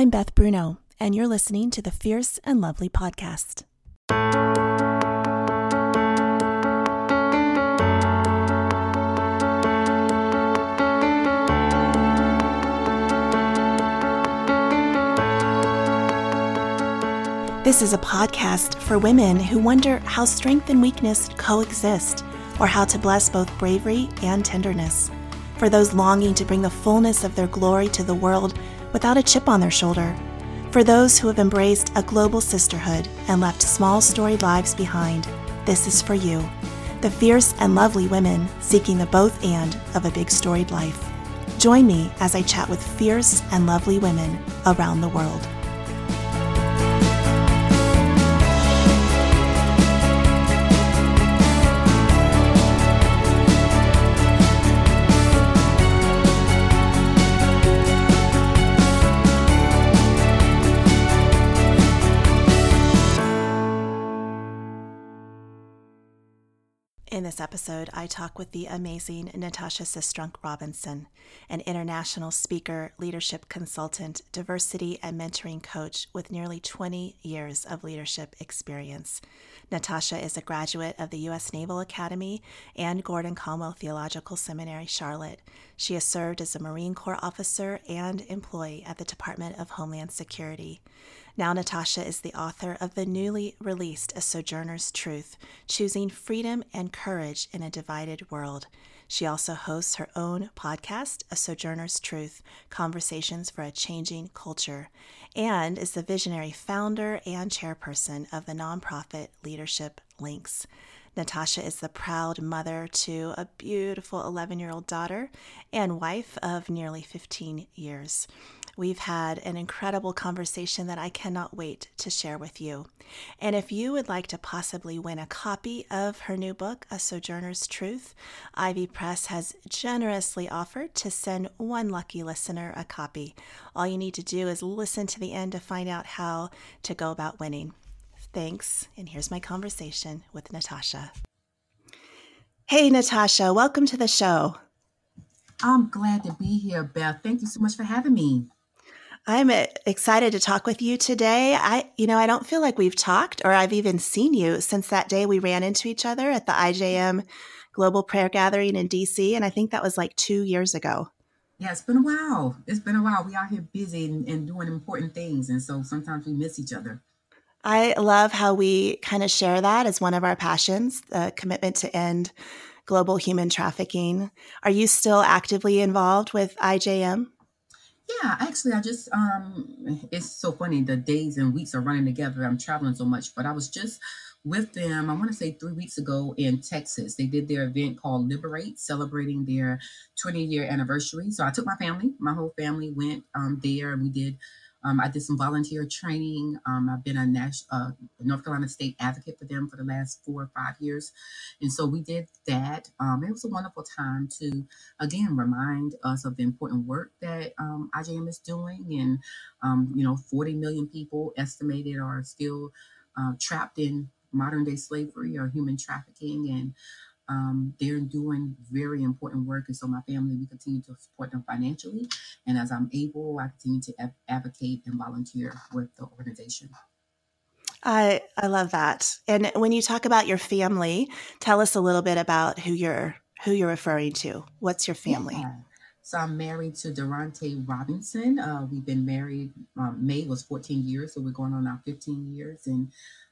I'm Beth Bruno, and you're listening to the Fierce and Lovely podcast. This is a podcast for women who wonder how strength and weakness coexist, or how to bless both bravery and tenderness. For those longing to bring the fullness of their glory to the world without a chip on their shoulder. For those who have embraced a global sisterhood and left small storied lives behind, this is for you. The fierce and lovely women seeking the both and of a big storied life. Join me as I chat with fierce and lovely women around the world. In this episode, I talk with the amazing Natasha Sistrunk Robinson, an international speaker, leadership consultant, diversity and mentoring coach with nearly 20 years of leadership experience. Natasha is a graduate of the U.S. Naval Academy and Gordon Conwell Theological Seminary, Charlotte. She has served as a Marine Corps officer and employee at the Department of Homeland Security. Now, Natasha is the author of the newly released A Sojourner's Truth Choosing Freedom and Courage in a Divided World. She also hosts her own podcast, A Sojourner's Truth Conversations for a Changing Culture, and is the visionary founder and chairperson of the nonprofit Leadership Links. Natasha is the proud mother to a beautiful 11 year old daughter and wife of nearly 15 years. We've had an incredible conversation that I cannot wait to share with you. And if you would like to possibly win a copy of her new book, A Sojourner's Truth, Ivy Press has generously offered to send one lucky listener a copy. All you need to do is listen to the end to find out how to go about winning. Thanks, and here's my conversation with Natasha. Hey, Natasha, welcome to the show. I'm glad to be here, Beth. Thank you so much for having me. I'm uh, excited to talk with you today. I, you know, I don't feel like we've talked or I've even seen you since that day we ran into each other at the IJM Global Prayer Gathering in DC. And I think that was like two years ago. Yeah, it's been a while. It's been a while. We out here busy and, and doing important things. And so sometimes we miss each other. I love how we kind of share that as one of our passions, the commitment to end global human trafficking. Are you still actively involved with IJM? Yeah, actually, I just um, it's so funny. The days and weeks are running together. I'm traveling so much, but I was just with them. I want to say three weeks ago in Texas. They did their event called Liberate, celebrating their 20 year anniversary. So I took my family. My whole family went um, there, and we did um, I did some volunteer training. Um, I've been a national, uh, North Carolina State advocate for them for the last four or five years. And so we did that. Um, it was a wonderful time to, again, remind us of the important work that um, IJM is doing. And, um, you know, 40 million people estimated are still uh, trapped in modern day slavery or human trafficking. And um, they're doing very important work. And so my family, we continue to support them financially. And as I'm able, I continue to ad- advocate and volunteer with the organization. I I love that. And when you talk about your family, tell us a little bit about who you're who you're referring to. What's your family? Yeah. So I'm married to Durante Robinson. Uh, we've been married. Um, May was 14 years, so we're going on now 15 years, and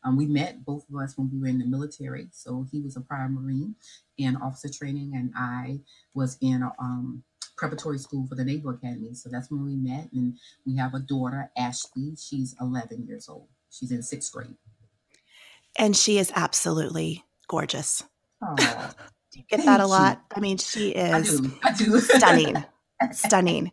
um, we met both of us when we were in the military. So he was a prior Marine in officer training, and I was in a um, preparatory school for the Naval Academy. So that's when we met, and we have a daughter, Ashley. She's 11 years old. She's in sixth grade, and she is absolutely gorgeous. Oh. Do you get that a lot? I mean, she is I do. I do. stunning. Stunning.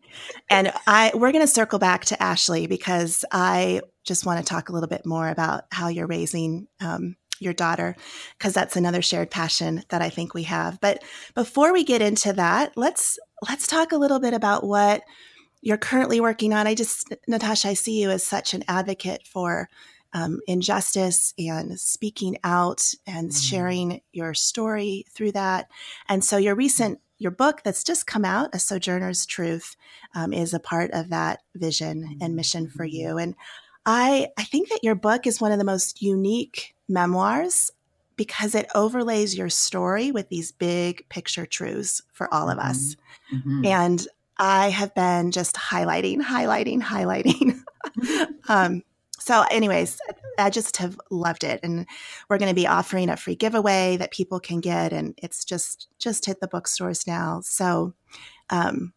And I we're going to circle back to Ashley because I just want to talk a little bit more about how you're raising um, your daughter because that's another shared passion that I think we have. But before we get into that, let's let's talk a little bit about what you're currently working on. I just Natasha, I see you as such an advocate for um, injustice and speaking out and mm-hmm. sharing your story through that. And so, your recent your book that's just come out, A Sojourner's Truth, um, is a part of that vision and mission for mm-hmm. you. And I, I think that your book is one of the most unique memoirs because it overlays your story with these big picture truths for all of us. Mm-hmm. mm-hmm. And I have been just highlighting, highlighting, highlighting. um, so, anyways, I just have loved it, and we're going to be offering a free giveaway that people can get, and it's just just hit the bookstores now. So, um,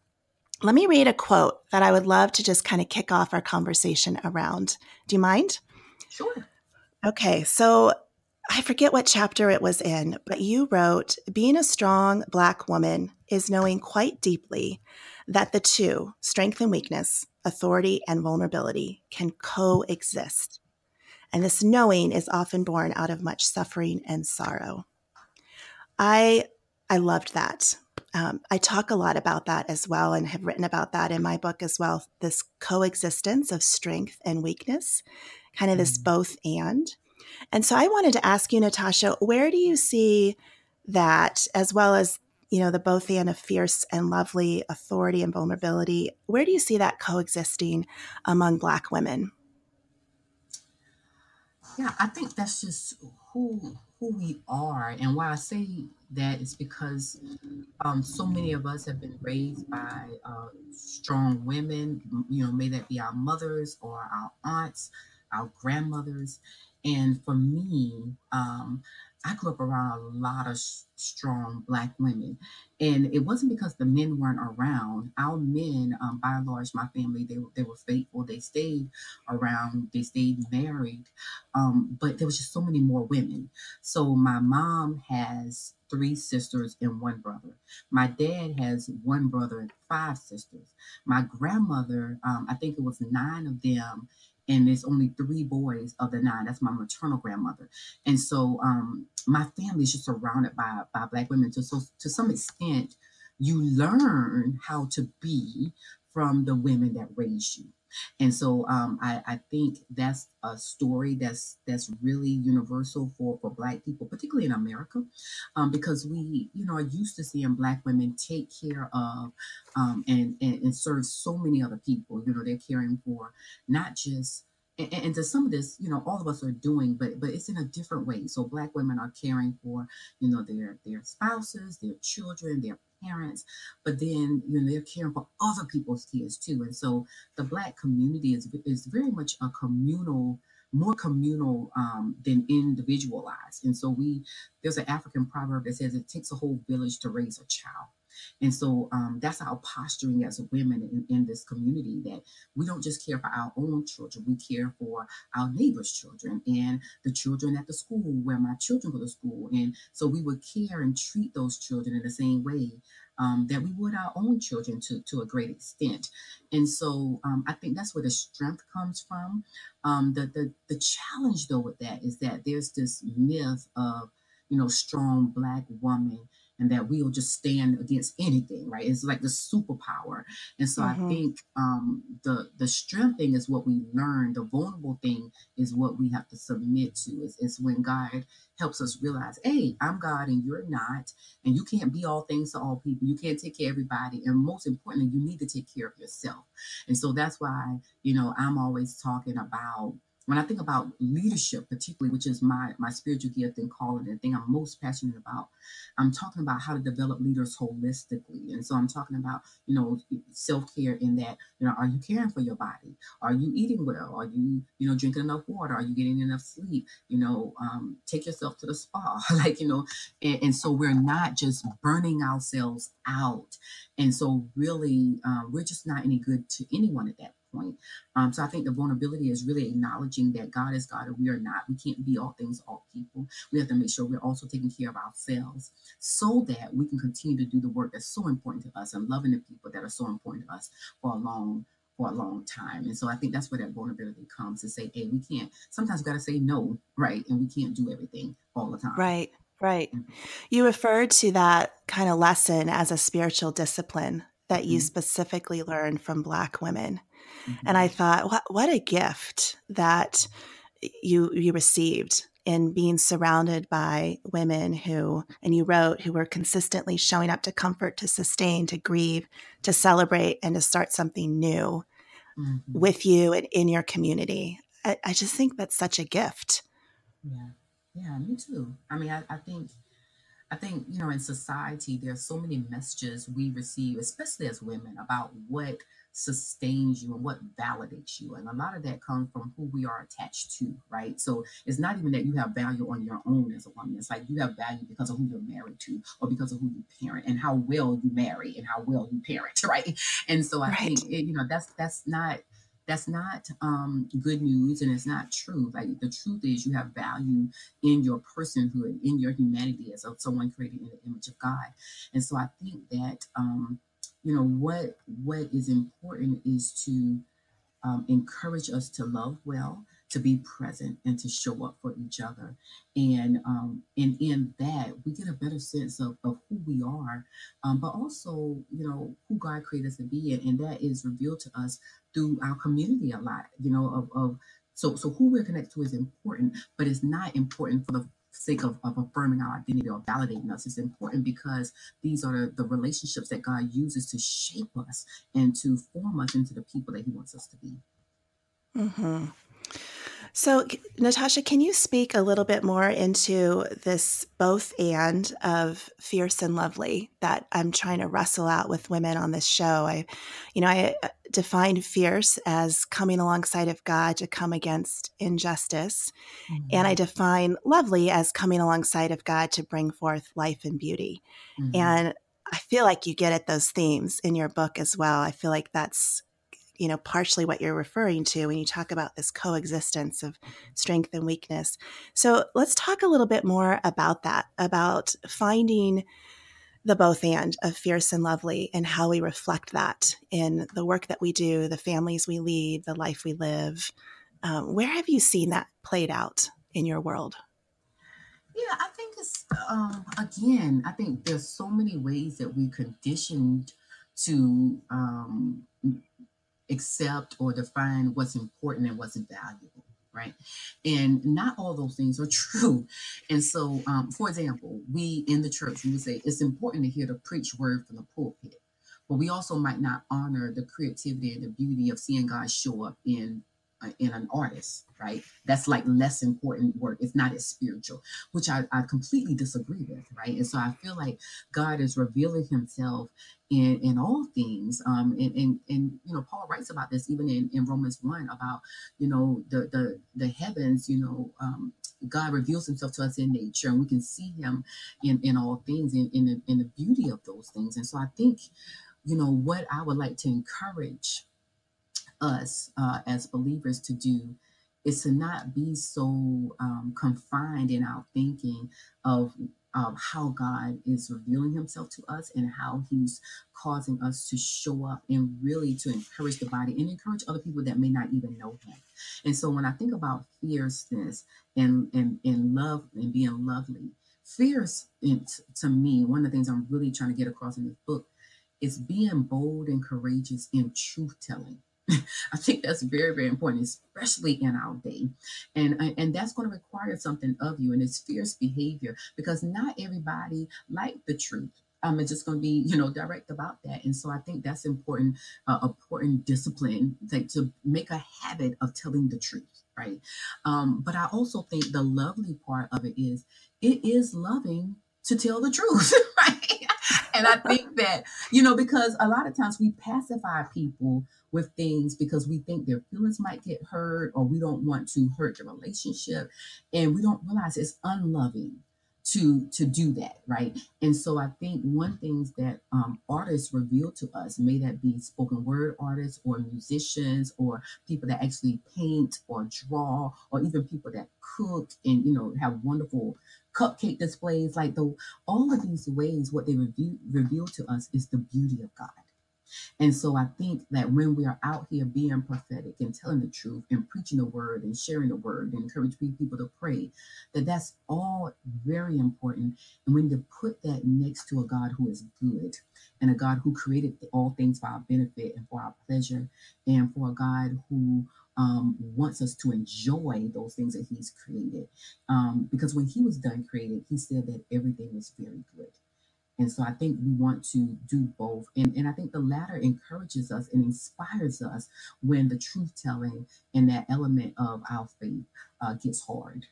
let me read a quote that I would love to just kind of kick off our conversation around. Do you mind? Sure. Okay, so I forget what chapter it was in, but you wrote, Being a strong Black woman is knowing quite deeply that the two, strength and weakness, authority and vulnerability, can coexist. And this knowing is often born out of much suffering and sorrow. I I loved that. Um, I talk a lot about that as well and have written about that in my book as well. This coexistence of strength and weakness, kind of this mm. both and. And so I wanted to ask you, Natasha, where do you see that, as well as you know the both and of fierce and lovely authority and vulnerability? Where do you see that coexisting among Black women? Yeah, I think that's just who who we are, and why I say that is because um, so many of us have been raised by uh, strong women. You know, may that be our mothers or our aunts, our grandmothers, and for me, um, I grew up around a lot of strong Black women. And it wasn't because the men weren't around. Our men, um, by and large, my family, they, they were faithful. They stayed around, they stayed married. Um, but there was just so many more women. So my mom has three sisters and one brother. My dad has one brother and five sisters. My grandmother, um, I think it was nine of them and there's only three boys of the nine. That's my maternal grandmother, and so um, my family is just surrounded by by black women. So, so to some extent, you learn how to be from the women that raised you. And so um, I, I think that's a story that's that's really universal for, for Black people, particularly in America, um, because we you know are used to seeing Black women take care of um, and, and and serve so many other people. You know, they're caring for not just and, and, to some of this, you know, all of us are doing, but but it's in a different way. So black women are caring for, you know, their their spouses, their children, their parents, but then you know they're caring for other people's kids too. And so the black community is is very much a communal more communal um, than individualized. And so we there's an African proverb that says it takes a whole village to raise a child. And so um, that's our posturing as women in, in, this community that we don't just care for our own children, we care for our neighbors' children and the children at the school where my children go to school. And so we would care and treat those children in the same way um, that we would our own children to, to a great extent. And so um, I think that's where the strength comes from. Um, the, the, the challenge, though, with that is that there's this myth of, you know, strong Black woman and that we'll just stand against anything, right? It's like the superpower. And so mm-hmm. I think um, the the strength thing is what we learn. The vulnerable thing is what we have to submit to. It's, it's when God helps us realize, hey, I'm God and you're not, and you can't be all things to all people. You can't take care of everybody, and most importantly, you need to take care of yourself. And so that's why you know I'm always talking about when I think about leadership, particularly, which is my my spiritual gift and calling, the thing I'm most passionate about, I'm talking about how to develop leaders holistically. And so I'm talking about, you know, self care in that, you know, are you caring for your body? Are you eating well? Are you, you know, drinking enough water? Are you getting enough sleep? You know, um, take yourself to the spa, like you know, and, and, so we're not just burning ourselves out. And so really, um, we're just not any good to anyone at that point. Um, so I think the vulnerability is really acknowledging that God is God and we are not. We can't be all things, all people. We have to make sure we're also taking care of ourselves so that we can continue to do the work that's so important to us and loving the people that are so important to us for a long for a long time. And so I think that's where that vulnerability comes to say, hey, we can't, sometimes we got to say no, right? And we can't do everything all the time. Right, right. Mm-hmm. You referred to that kind of lesson as a spiritual discipline that you mm-hmm. specifically learned from Black women. Mm-hmm. And I thought, what, what a gift that you you received in being surrounded by women who, and you wrote, who were consistently showing up to comfort, to sustain, to grieve, to celebrate, and to start something new mm-hmm. with you and in your community. I, I, just think that's such a gift. Yeah. Yeah, me too. I mean, I, I think I think, you know, in society, there are so many messages we receive, especially as women, about what sustains you and what validates you. And a lot of that comes from who we are attached to, right? So it's not even that you have value on your own as a woman. It's like you have value because of who you're married to or because of who you parent and how well you marry and how well you parent, right? And so I right. think, it, you know, that's that's not that's not um, good news and it's not true. Like the truth is, you have value in your personhood, in your humanity as someone created in the image of God. And so I think that um, you know what what is important is to um, encourage us to love well to be present and to show up for each other. And um, and in that, we get a better sense of, of who we are, um, but also, you know, who God created us to be. And, and that is revealed to us through our community a lot, you know, of, of so so who we're connected to is important, but it's not important for the sake of, of affirming our identity or validating us. It's important because these are the, the relationships that God uses to shape us and to form us into the people that He wants us to be. Mm-hmm. So, Natasha, can you speak a little bit more into this both and of fierce and lovely that I'm trying to wrestle out with women on this show? I, you know, I define fierce as coming alongside of God to come against injustice, mm-hmm. and I mm-hmm. define lovely as coming alongside of God to bring forth life and beauty. Mm-hmm. And I feel like you get at those themes in your book as well. I feel like that's you know partially what you're referring to when you talk about this coexistence of strength and weakness. So let's talk a little bit more about that about finding the both and of fierce and lovely and how we reflect that in the work that we do the families we lead the life we live. Um, where have you seen that played out in your world? Yeah i think it's um, again i think there's so many ways that we conditioned to um, accept or define what's important and what's valuable right? And not all those things are true. And so um, for example we in the church we say it's important to hear the preach word from the pulpit but we also might not honor the creativity and the beauty of seeing god show up in in an artist, right? That's like less important work. It's not as spiritual, which I, I completely disagree with, right? And so I feel like God is revealing himself in in all things. Um, and, and and you know, Paul writes about this even in, in Romans 1 about, you know, the the the heavens, you know, um, God reveals himself to us in nature and we can see him in, in all things in, in the in the beauty of those things. And so I think, you know, what I would like to encourage us uh, as believers to do is to not be so um, confined in our thinking of of how God is revealing himself to us and how he's causing us to show up and really to encourage the body and encourage other people that may not even know him. And so when I think about fierceness and and, and love and being lovely, fierce to me, one of the things I'm really trying to get across in this book is being bold and courageous in truth telling I think that's very, very important, especially in our day. And, and that's going to require something of you and it's fierce behavior because not everybody like the truth. Um, it's just going to be, you know, direct about that. And so I think that's important, uh, important discipline to, to make a habit of telling the truth, right? Um, but I also think the lovely part of it is it is loving to tell the truth, right? And I think that, you know, because a lot of times we pacify people with things because we think their feelings might get hurt or we don't want to hurt the relationship. And we don't realize it's unloving to to do that right? And so i think one things that um, artists reveal to us may that be spoken word artists or musicians or people that actually paint or draw or even people that cook and you know have wonderful cupcake displays like the all of these ways what they reveal to us is the beauty of god and so I think that when we are out here being prophetic and telling the truth and preaching the word and sharing the word and encouraging people to pray, that that's all very important. And we need to put that next to a God who is good and a God who created all things for our benefit and for our pleasure and for a God who um, wants us to enjoy those things that He's created. Um, because when He was done creating, He said that everything was very good. And so I think we want to do both. And, and I think the latter encourages us and inspires us when the truth telling and that element of our faith uh, gets hard.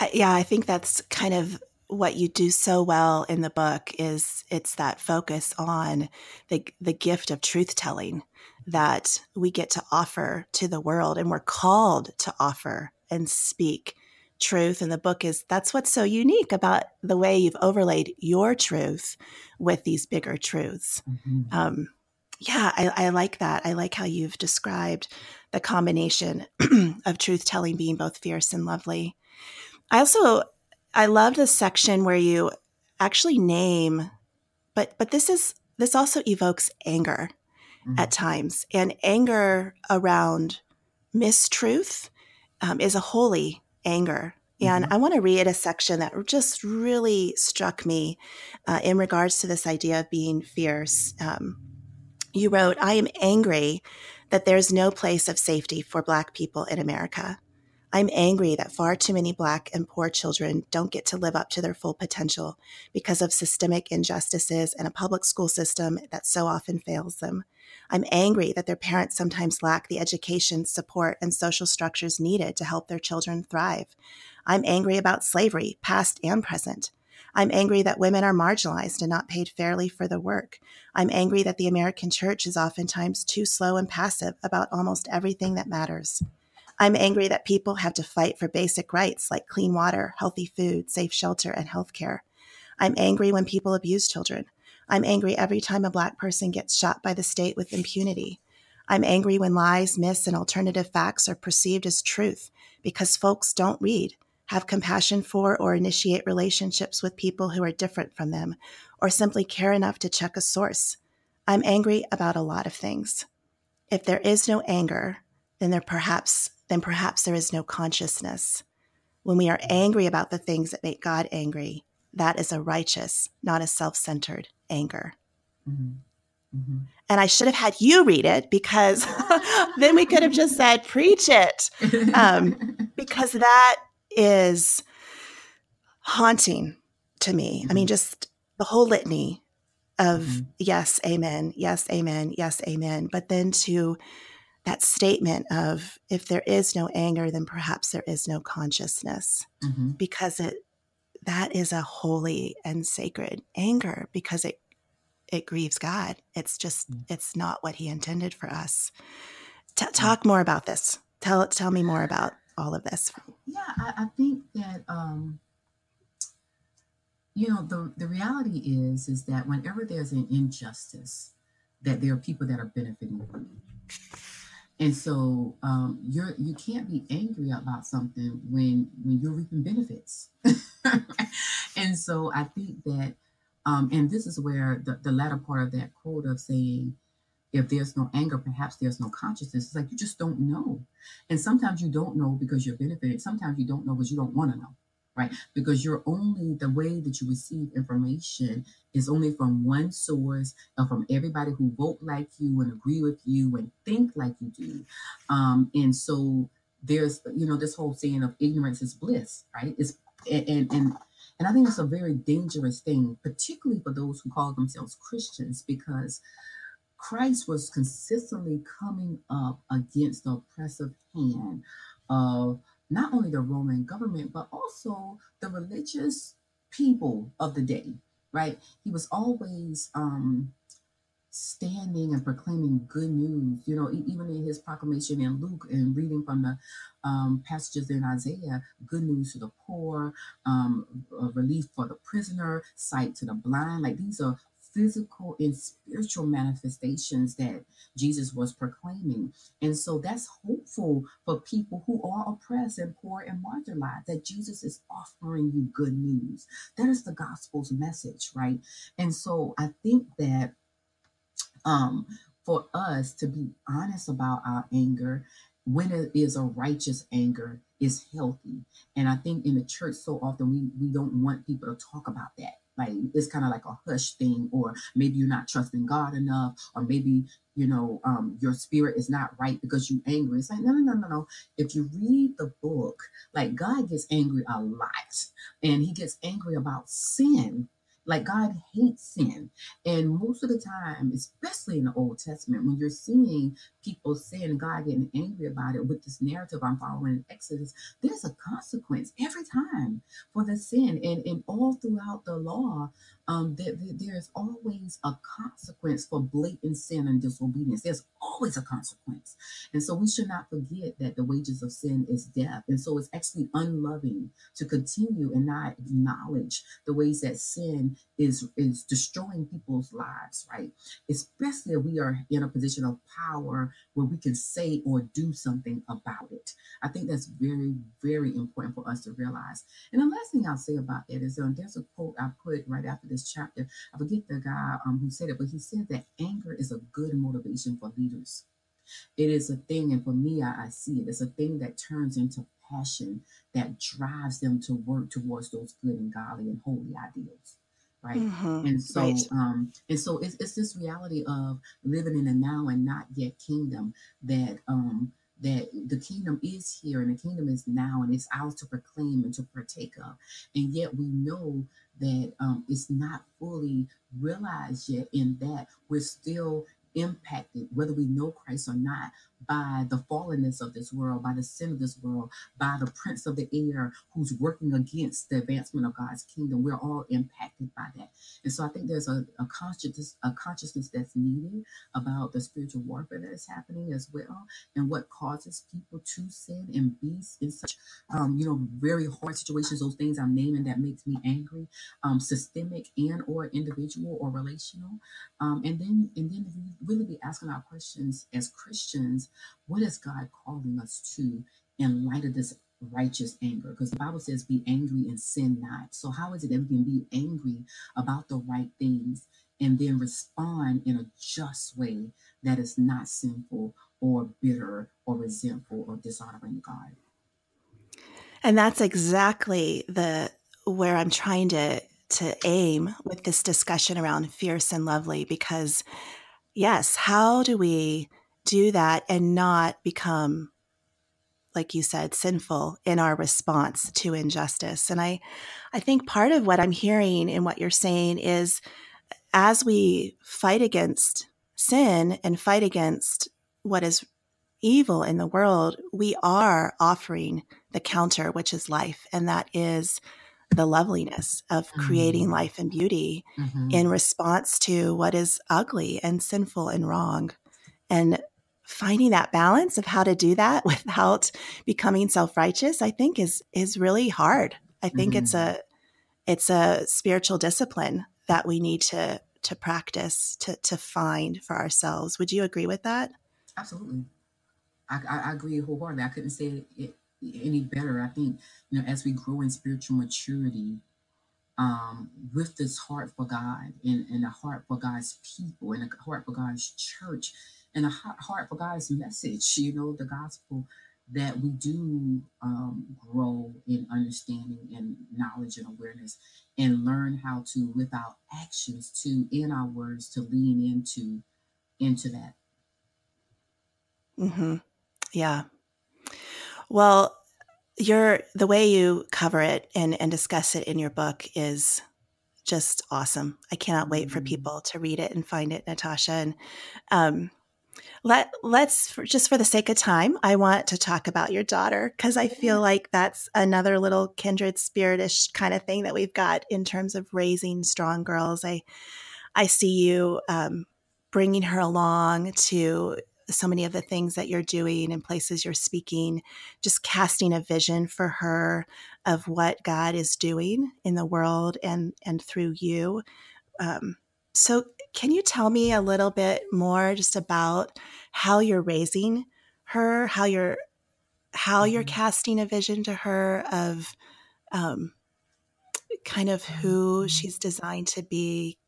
I, yeah, I think that's kind of what you do so well in the book is it's that focus on the the gift of truth telling that we get to offer to the world and we're called to offer and speak truth. And the book is that's what's so unique about the way you've overlaid your truth with these bigger truths. Mm-hmm. um, yeah I, I, like that. I like how you've described the combination of truth telling being both fierce and lovely. I also i love this section where you actually name but but this is this also evokes anger mm-hmm. at times and anger around mistruth um, is a holy anger. And mm-hmm. I want to read a section that just really struck me uh, in regards to this idea of being fierce. Um, you wrote, I am angry that there's no place of safety for Black people in America. I'm angry that far too many Black and poor children don't get to live up to their full potential because of systemic injustices and a public school system that so often fails them. I'm angry that their parents sometimes lack the education, support, and social structures needed to help their children thrive. I'm angry about slavery, past and present. I'm angry that women are marginalized and not paid fairly for the work. I'm angry that the American church is oftentimes too slow and passive about almost everything that matters. I'm angry that people have to fight for basic rights like clean water, healthy food, safe shelter, and health care. I'm angry when people abuse children. I'm angry every time a Black person gets shot by the state with impunity. I'm angry when lies, myths, and alternative facts are perceived as truth because folks don't read, have compassion for, or initiate relationships with people who are different from them, or simply care enough to check a source. I'm angry about a lot of things. If there is no anger, then there perhaps then perhaps there is no consciousness. When we are angry about the things that make God angry, that is a righteous, not a self centered anger. Mm-hmm. Mm-hmm. And I should have had you read it because then we could have just said, preach it. Um, because that is haunting to me. Mm-hmm. I mean, mm-hmm. just the whole litany of mm-hmm. yes, amen, yes, amen, yes, amen. But then to that statement of if there is no anger, then perhaps there is no consciousness mm-hmm. because it that is a holy and sacred anger because it it grieves God. It's just mm. it's not what He intended for us. T- talk more about this. Tell tell me more about all of this. Yeah, I, I think that um, you know the the reality is is that whenever there's an injustice, that there are people that are benefiting from it. And so um, you're you can't be angry about something when when you're reaping benefits. so I think that um, and this is where the, the latter part of that quote of saying, if there's no anger, perhaps there's no consciousness. It's like you just don't know. And sometimes you don't know because you're benefited. Sometimes you don't know because you don't want to know, right? Because you're only the way that you receive information is only from one source and from everybody who vote like you and agree with you and think like you do. Um, and so there's, you know, this whole saying of ignorance is bliss, right? It's and and, and and I think it's a very dangerous thing, particularly for those who call themselves Christians, because Christ was consistently coming up against the oppressive hand of not only the Roman government, but also the religious people of the day, right? He was always um, standing and proclaiming good news. You know, even in his proclamation in Luke and reading from the um, passages in Isaiah, good news to the poor, um, relief for the prisoner, sight to the blind. Like these are physical and spiritual manifestations that Jesus was proclaiming. And so that's hopeful for people who are oppressed and poor and marginalized that Jesus is offering you good news. That is the gospel's message, right? And so I think that um, for us to be honest about our anger when it is a righteous anger is healthy and i think in the church so often we we don't want people to talk about that like it's kind of like a hush thing, or maybe you're not trusting God enough, or maybe you know um, your spirit is not right because you're angry. It's like no, no, no, no, no. If you read the book, like God gets angry a lot, and He gets angry about sin like God hates sin. And most of the time, especially in the Old Testament, when you're seeing people sin, God getting angry about it with this narrative I'm following in Exodus, there's a consequence every time for the sin. And, and all throughout the law, um, there, there's always a consequence for blatant sin and disobedience. There's always a consequence. And so we should not forget that the wages of sin is death. And so it's actually unloving to continue and not acknowledge the ways that sin is, is destroying people's lives, right? Especially if we are in a position of power where we can say or do something about it. I think that's very, very important for us to realize. And the last thing I'll say about that is um, there's a quote I put right after this chapter. I forget the guy um, who said it, but he said that anger is a good motivation for leaders. It is a thing, and for me, I, I see it. It's a thing that turns into passion that drives them to work towards those good and godly and holy ideals right mm-hmm. and so right. um and so it's, it's this reality of living in the now and not yet kingdom that um that the kingdom is here and the kingdom is now and it's ours to proclaim and to partake of and yet we know that um, it's not fully realized yet in that we're still impacted, whether we know Christ or not, by the fallenness of this world, by the sin of this world, by the prince of the air who's working against the advancement of God's kingdom. We're all impacted by that. And so I think there's a, a consciousness, a consciousness that's needed about the spiritual warfare that is happening as well, and what causes people to sin and be in such um, you know, very hard situations, those things I'm naming that makes me angry, um, systemic and or individual or relational. Um, and then and then really be asking our questions as Christians, what is God calling us to in light of this righteous anger? Because the Bible says, be angry and sin not. So, how is it that we can be angry about the right things and then respond in a just way that is not sinful or bitter or resentful or dishonoring God? And that's exactly the where I'm trying to to aim with this discussion around fierce and lovely because yes, how do we do that and not become like you said sinful in our response to injustice and i i think part of what i'm hearing in what you're saying is as we fight against sin and fight against what is evil in the world we are offering the counter which is life and that is the loveliness of creating mm-hmm. life and beauty mm-hmm. in response to what is ugly and sinful and wrong and finding that balance of how to do that without becoming self-righteous i think is is really hard. I think mm-hmm. it's a it's a spiritual discipline that we need to to practice to to find for ourselves. Would you agree with that? Absolutely. I, I agree wholeheartedly. I couldn't say it any better. I think you know as we grow in spiritual maturity um, with this heart for god and, and a heart for god's people and a heart for god's church and a heart for God's message, you know, the gospel, that we do um, grow in understanding and knowledge and awareness and learn how to, with our actions, to, in our words, to lean into into that. Mm-hmm. Yeah. Well, your the way you cover it and, and discuss it in your book is just awesome. I cannot wait for mm-hmm. people to read it and find it, Natasha. And um, let let's for, just for the sake of time, I want to talk about your daughter because I feel like that's another little kindred spiritish kind of thing that we've got in terms of raising strong girls. I I see you um, bringing her along to so many of the things that you're doing and places you're speaking, just casting a vision for her of what God is doing in the world and and through you. Um, so, can you tell me a little bit more just about how you're raising her, how you're how you're mm-hmm. casting a vision to her of um, kind of who mm-hmm. she's designed to be?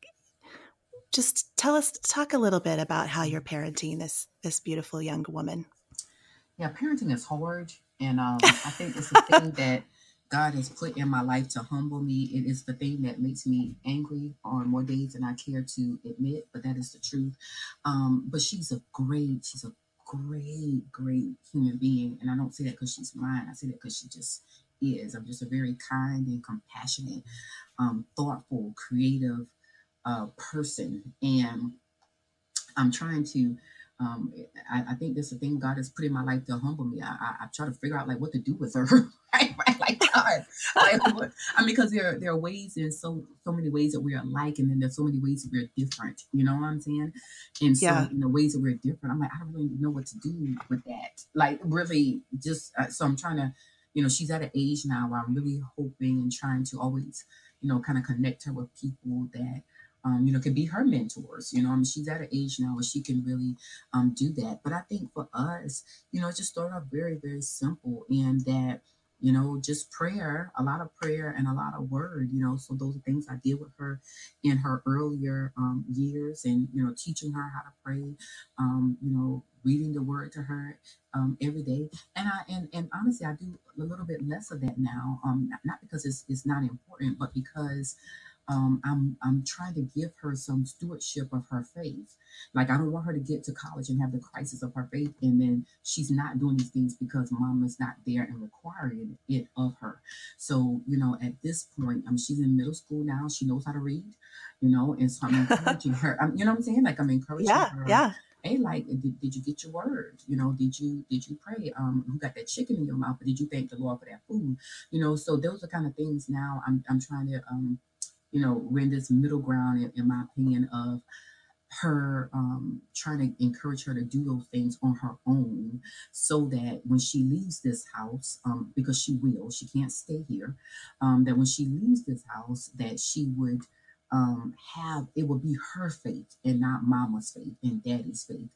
Just tell us, talk a little bit about how you're parenting this this beautiful young woman. Yeah, parenting is hard, and um, I think it's a thing that God has put in my life to humble me. It is the thing that makes me angry on more days than I care to admit, but that is the truth. Um, but she's a great, she's a great, great human being. And I don't say that because she's mine. I say that because she just is. I'm just a very kind and compassionate, um, thoughtful, creative uh, person. And I'm trying to um, I, I, think that's the thing God has put in my life to humble me. I, I, I try to figure out like what to do with her, right? right? Like God, like, I mean, because there there are ways in so so many ways that we're alike, and then there's so many ways that we're different. You know what I'm saying? And so yeah. in the ways that we're different, I'm like, I don't really know what to do with that. Like really, just uh, so I'm trying to, you know, she's at an age now where I'm really hoping and trying to always, you know, kind of connect her with people that um, you know, can be her mentors. You know, I mean, she's at an age now where she can really um, do that. But I think for us, you know, just start off very, very simple in that, you know, just prayer, a lot of prayer and a lot of word, you know. So those are things I did with her in her earlier um, years and, you know, teaching her how to pray, um, you know, reading the word to her um, every day. And I and, and honestly, I do a little bit less of that now, um, not, not because it's, it's not important, but because um, I'm I'm trying to give her some stewardship of her faith. Like I don't want her to get to college and have the crisis of her faith, and then she's not doing these things because mama's not there and requiring it of her. So you know, at this point, I mean, she's in middle school now. She knows how to read, you know, and so I'm encouraging her. I'm, you know what I'm saying? Like I'm encouraging yeah, her. Yeah. Hey, like, did, did you get your word? You know, did you did you pray? Um, you got that chicken in your mouth, but did you thank the Lord for that food? You know, so those are kind of things now I'm I'm trying to um you know, we're in this middle ground, in, in my opinion, of her um, trying to encourage her to do those things on her own so that when she leaves this house um, because she will she can't stay here um, that when she leaves this house that she would um, have it will be her faith and not mama's faith and daddy's faith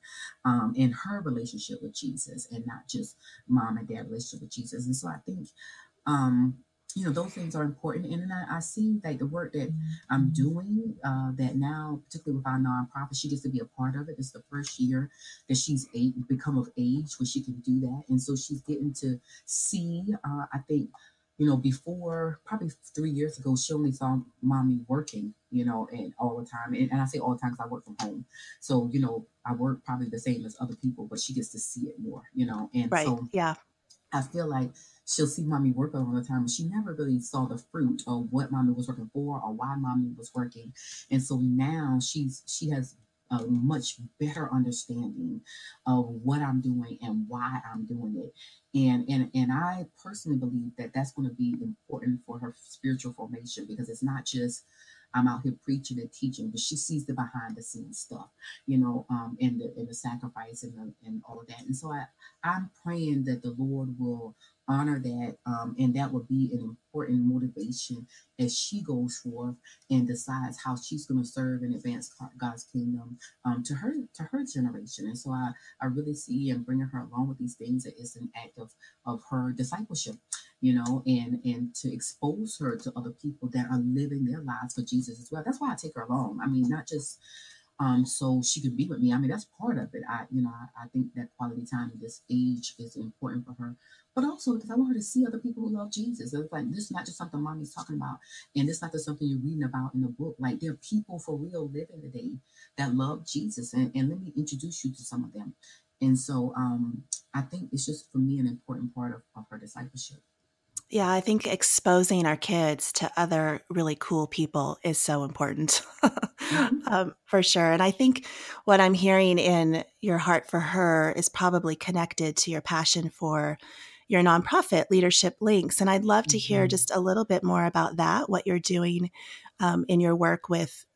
um, and her relationship with jesus and not just mom and dad relationship with jesus. And so i think um, you know those things are important. And then I, I see like the work that i'm doing uh, that now particularly with our nonprofit she gets to be a part of it. It's the first year that she's eight become of age where she can do that. And so she's getting to see uh, i think you know before probably three years ago she only saw mommy working you know and all the time. And, and i say all the time because i work from home. So you know i work probably the same as other people but she gets to see it more you know? And right. so yeah i feel like she'll see mommy work all the time. She never really saw the fruit of what mommy was working for or why mommy was working. And so now she's she has a much better understanding of what I'm doing and why I'm doing it. And and and I personally believe that that's going to be important for her spiritual formation because it's not just I'm out here preaching and teaching, but she sees the behind the scenes stuff, you know, um, and the and the sacrifice and the, and all of that. And so I I'm praying that the Lord will honor that, um, and that would be an important motivation as she goes forth and decides how she's going to serve and advance God's kingdom um, to her to her generation. And so I I really see and bringing her along with these things that it's an act of of her discipleship, you know, and and to expose her to other people that are living their lives for Jesus as well. That's why I take her along. I mean, not just um, so she could be with me. I mean, that's part of it. I, you know, I, I think that quality time at this age is important for her, but also because I want her to see other people who love Jesus. It's like this is not just something mommy's talking about, and this not just something you're reading about in the book. Like there are people for real living today that love Jesus, and, and let me introduce you to some of them. And so um, I think it's just for me an important part of, of her discipleship. Yeah, I think exposing our kids to other really cool people is so important mm-hmm. um, for sure. And I think what I'm hearing in your heart for her is probably connected to your passion for your nonprofit, Leadership Links. And I'd love to hear mm-hmm. just a little bit more about that, what you're doing um, in your work with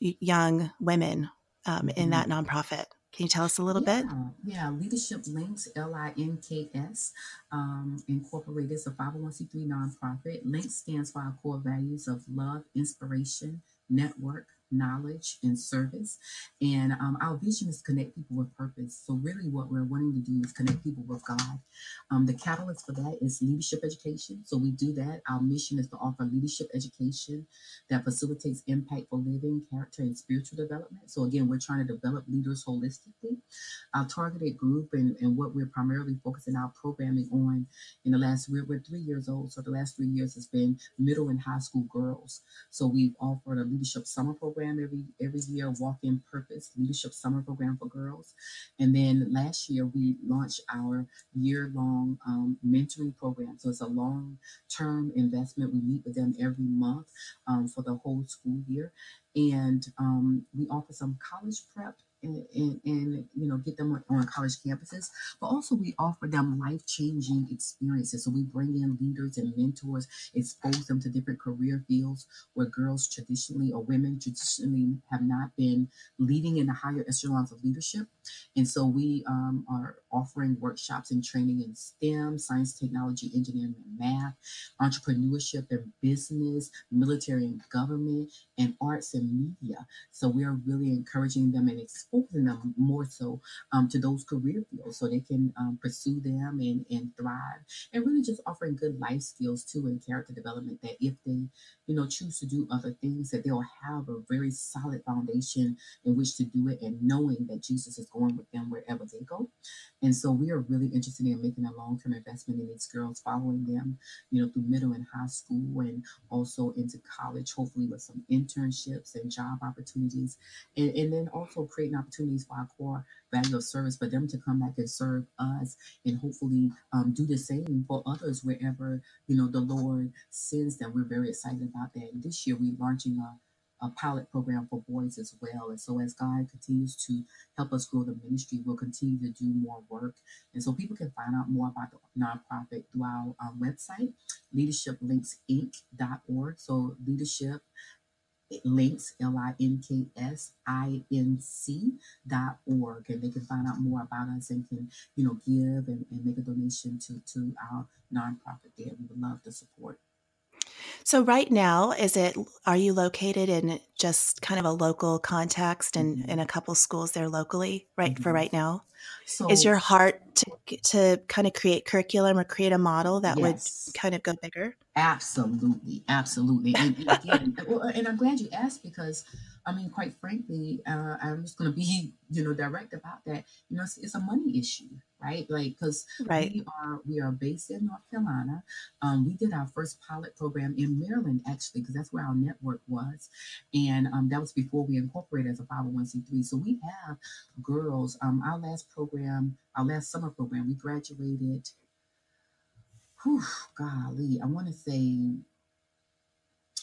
young women um, in mm-hmm. that nonprofit. Can you tell us a little yeah, bit? Yeah, Leadership Links, L I N K S, um, Incorporated is a 501c3 nonprofit. Links stands for our core values of love, inspiration, network, knowledge, and service. And um, our vision is to connect people with purpose. So, really, what we're wanting to do is connect people with God. Um, the catalyst for that is leadership education. So, we do that. Our mission is to offer leadership education that facilitates impactful living, character, and spiritual development. So, again, we're trying to develop leaders holistically. Our targeted group and, and what we're primarily focusing our programming on in the last, we're, we're three years old. So, the last three years has been middle and high school girls. So, we've offered a leadership summer program every every year, Walk in Purpose Leadership Summer Program for girls. And then last year we launched our year-long um, mentoring program. So it's a long-term investment. We meet with them every month um, for the whole school year, and um, we offer some college prep and, and, you know get them on, college campuses but also we offer them life-changing experiences. So we bring in leaders and mentors expose them to different career fields where girls traditionally or women traditionally have not been leading in the higher echelons of leadership. And so we um, are offering workshops and training in stem science technology engineering and math entrepreneurship and business military and government and arts and media. So we are really encouraging them and exposing them more so um, to those career fields so they can um, pursue them and, and thrive and really just offering good life skills too and character development that if they you know choose to do other things that they'll have a very solid foundation in which to do it and knowing that jesus is going with them wherever they go. And so we are really interested in making a long-term investment in these girls following them you know through middle and high school and also into college hopefully with some internships and job opportunities. And, and then also creating opportunities for our core value of service for them to come back and serve us and hopefully um, do the same for others wherever you know the lord sends them we're very excited about that and this year we're launching a a pilot program for boys as well. And so, as God continues to help us grow the ministry, we'll continue to do more work. And so, people can find out more about the nonprofit through our um, website, leadershiplinksinc.org. So, leadership links l-i-n-k-s-i-n-c dot org and they can find out more about us and can you know give and, and make a donation to to our nonprofit there. We would love to support so right now, is it are you located in just kind of a local context and mm-hmm. in a couple schools there locally, right? Mm-hmm. For right now, so is your heart to to kind of create curriculum or create a model that yes. would kind of go bigger? Absolutely, absolutely. And, and again, and I'm glad you asked because I mean, quite frankly, uh, I'm just going to be, you know, direct about that. You know, it's, it's a money issue, right? Like, because right. we are we are based in North Carolina. Um, we did our first pilot program in Maryland, actually, because that's where our network was, and um, that was before we incorporated as a 501c3. So we have girls. Um, our last program, our last summer program, we graduated. Whew, golly, I want to say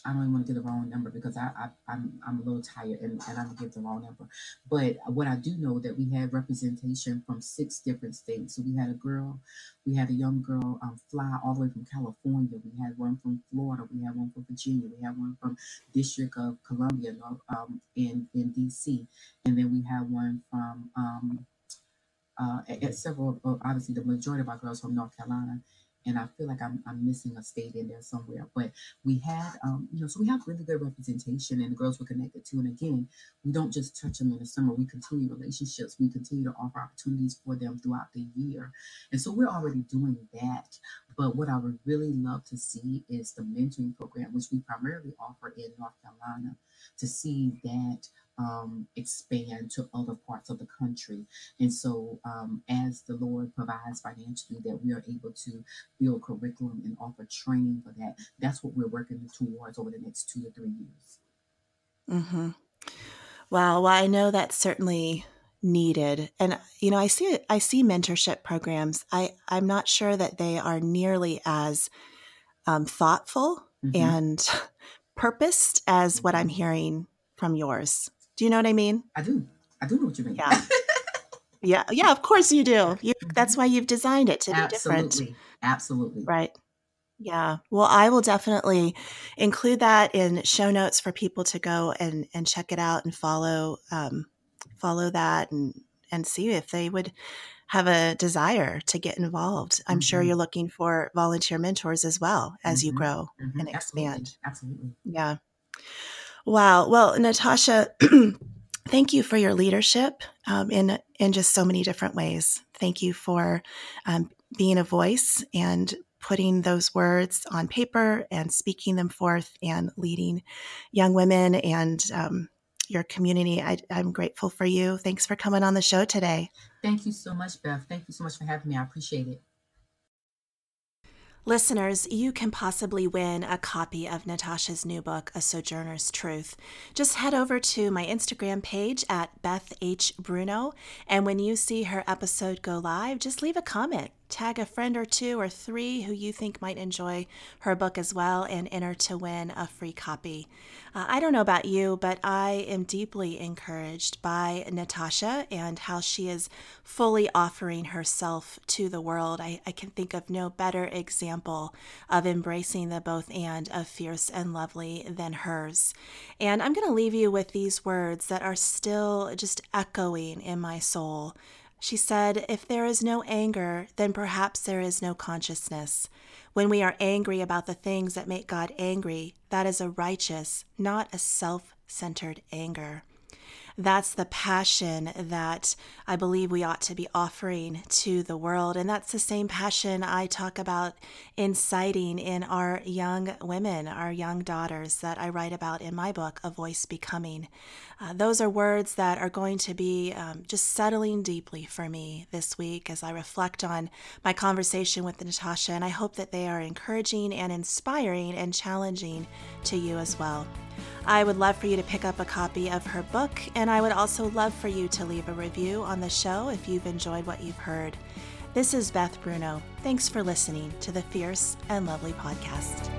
I don't even want to get the wrong number because I, I I'm I'm a little tired and, and I'm gonna give the wrong number. But what I do know that we had representation from six different states. So we had a girl, we had a young girl um, fly all the way from California. We had one from Florida. We had one from Virginia. We had one from District of Columbia um, in in DC, and then we had one from um, uh, at several. Obviously, the majority of our girls from North Carolina and I feel like I'm, I'm missing a state in there somewhere. But we had, um, you know, so we have really good representation, and the girls were connected to. And again, we don't just touch them in the summer; we continue relationships. We continue to offer opportunities for them throughout the year, and so we're already doing that. But what I would really love to see is the mentoring program, which we primarily offer in North Carolina, to see that um, expand to other parts of the country. And so, um, as the Lord provides financially, that we are able to build curriculum and offer training for that, that's what we're working towards over the next two to three years. Mm-hmm. Wow. Well, I know that's certainly needed and you know i see i see mentorship programs i i'm not sure that they are nearly as um, thoughtful mm-hmm. and purposed as what i'm hearing from yours do you know what I mean? I do. I do know what you mean. Yeah. yeah. Yeah. Of course you do. You, that's why you've designed it to Absolutely. be different. Absolutely. Right. Yeah. Well, I will definitely include that in show notes for people to go and, and check it out and follow, um, follow that and, and see if they would have a desire to get involved. I'm mm-hmm. sure you're looking for volunteer mentors as well as mm-hmm. you grow mm-hmm. and expand. Absolutely. Absolutely. Yeah. Wow. Well, Natasha, thank you for your leadership um, in in just so many different ways. Thank you for um, being a voice and putting those words on paper and speaking them forth and leading young women and um, your community. I, I'm grateful for you. Thanks for coming on the show today. Thank you so much, Beth. Thank you so much for having me. I appreciate it. Listeners, you can possibly win a copy of Natasha's new book, A Sojourner's Truth. Just head over to my Instagram page at Beth H. Bruno, and when you see her episode go live, just leave a comment Tag a friend or two or three who you think might enjoy her book as well and enter to win a free copy. Uh, I don't know about you, but I am deeply encouraged by Natasha and how she is fully offering herself to the world. I, I can think of no better example of embracing the both and of fierce and lovely than hers. And I'm going to leave you with these words that are still just echoing in my soul. She said, If there is no anger, then perhaps there is no consciousness. When we are angry about the things that make God angry, that is a righteous, not a self centered anger that's the passion that I believe we ought to be offering to the world. And that's the same passion I talk about inciting in our young women, our young daughters that I write about in my book, A Voice Becoming. Uh, those are words that are going to be um, just settling deeply for me this week as I reflect on my conversation with Natasha. And I hope that they are encouraging and inspiring and challenging to you as well. I would love for you to pick up a copy of her book, and I would also love for you to leave a review on the show if you've enjoyed what you've heard. This is Beth Bruno. Thanks for listening to the Fierce and Lovely podcast.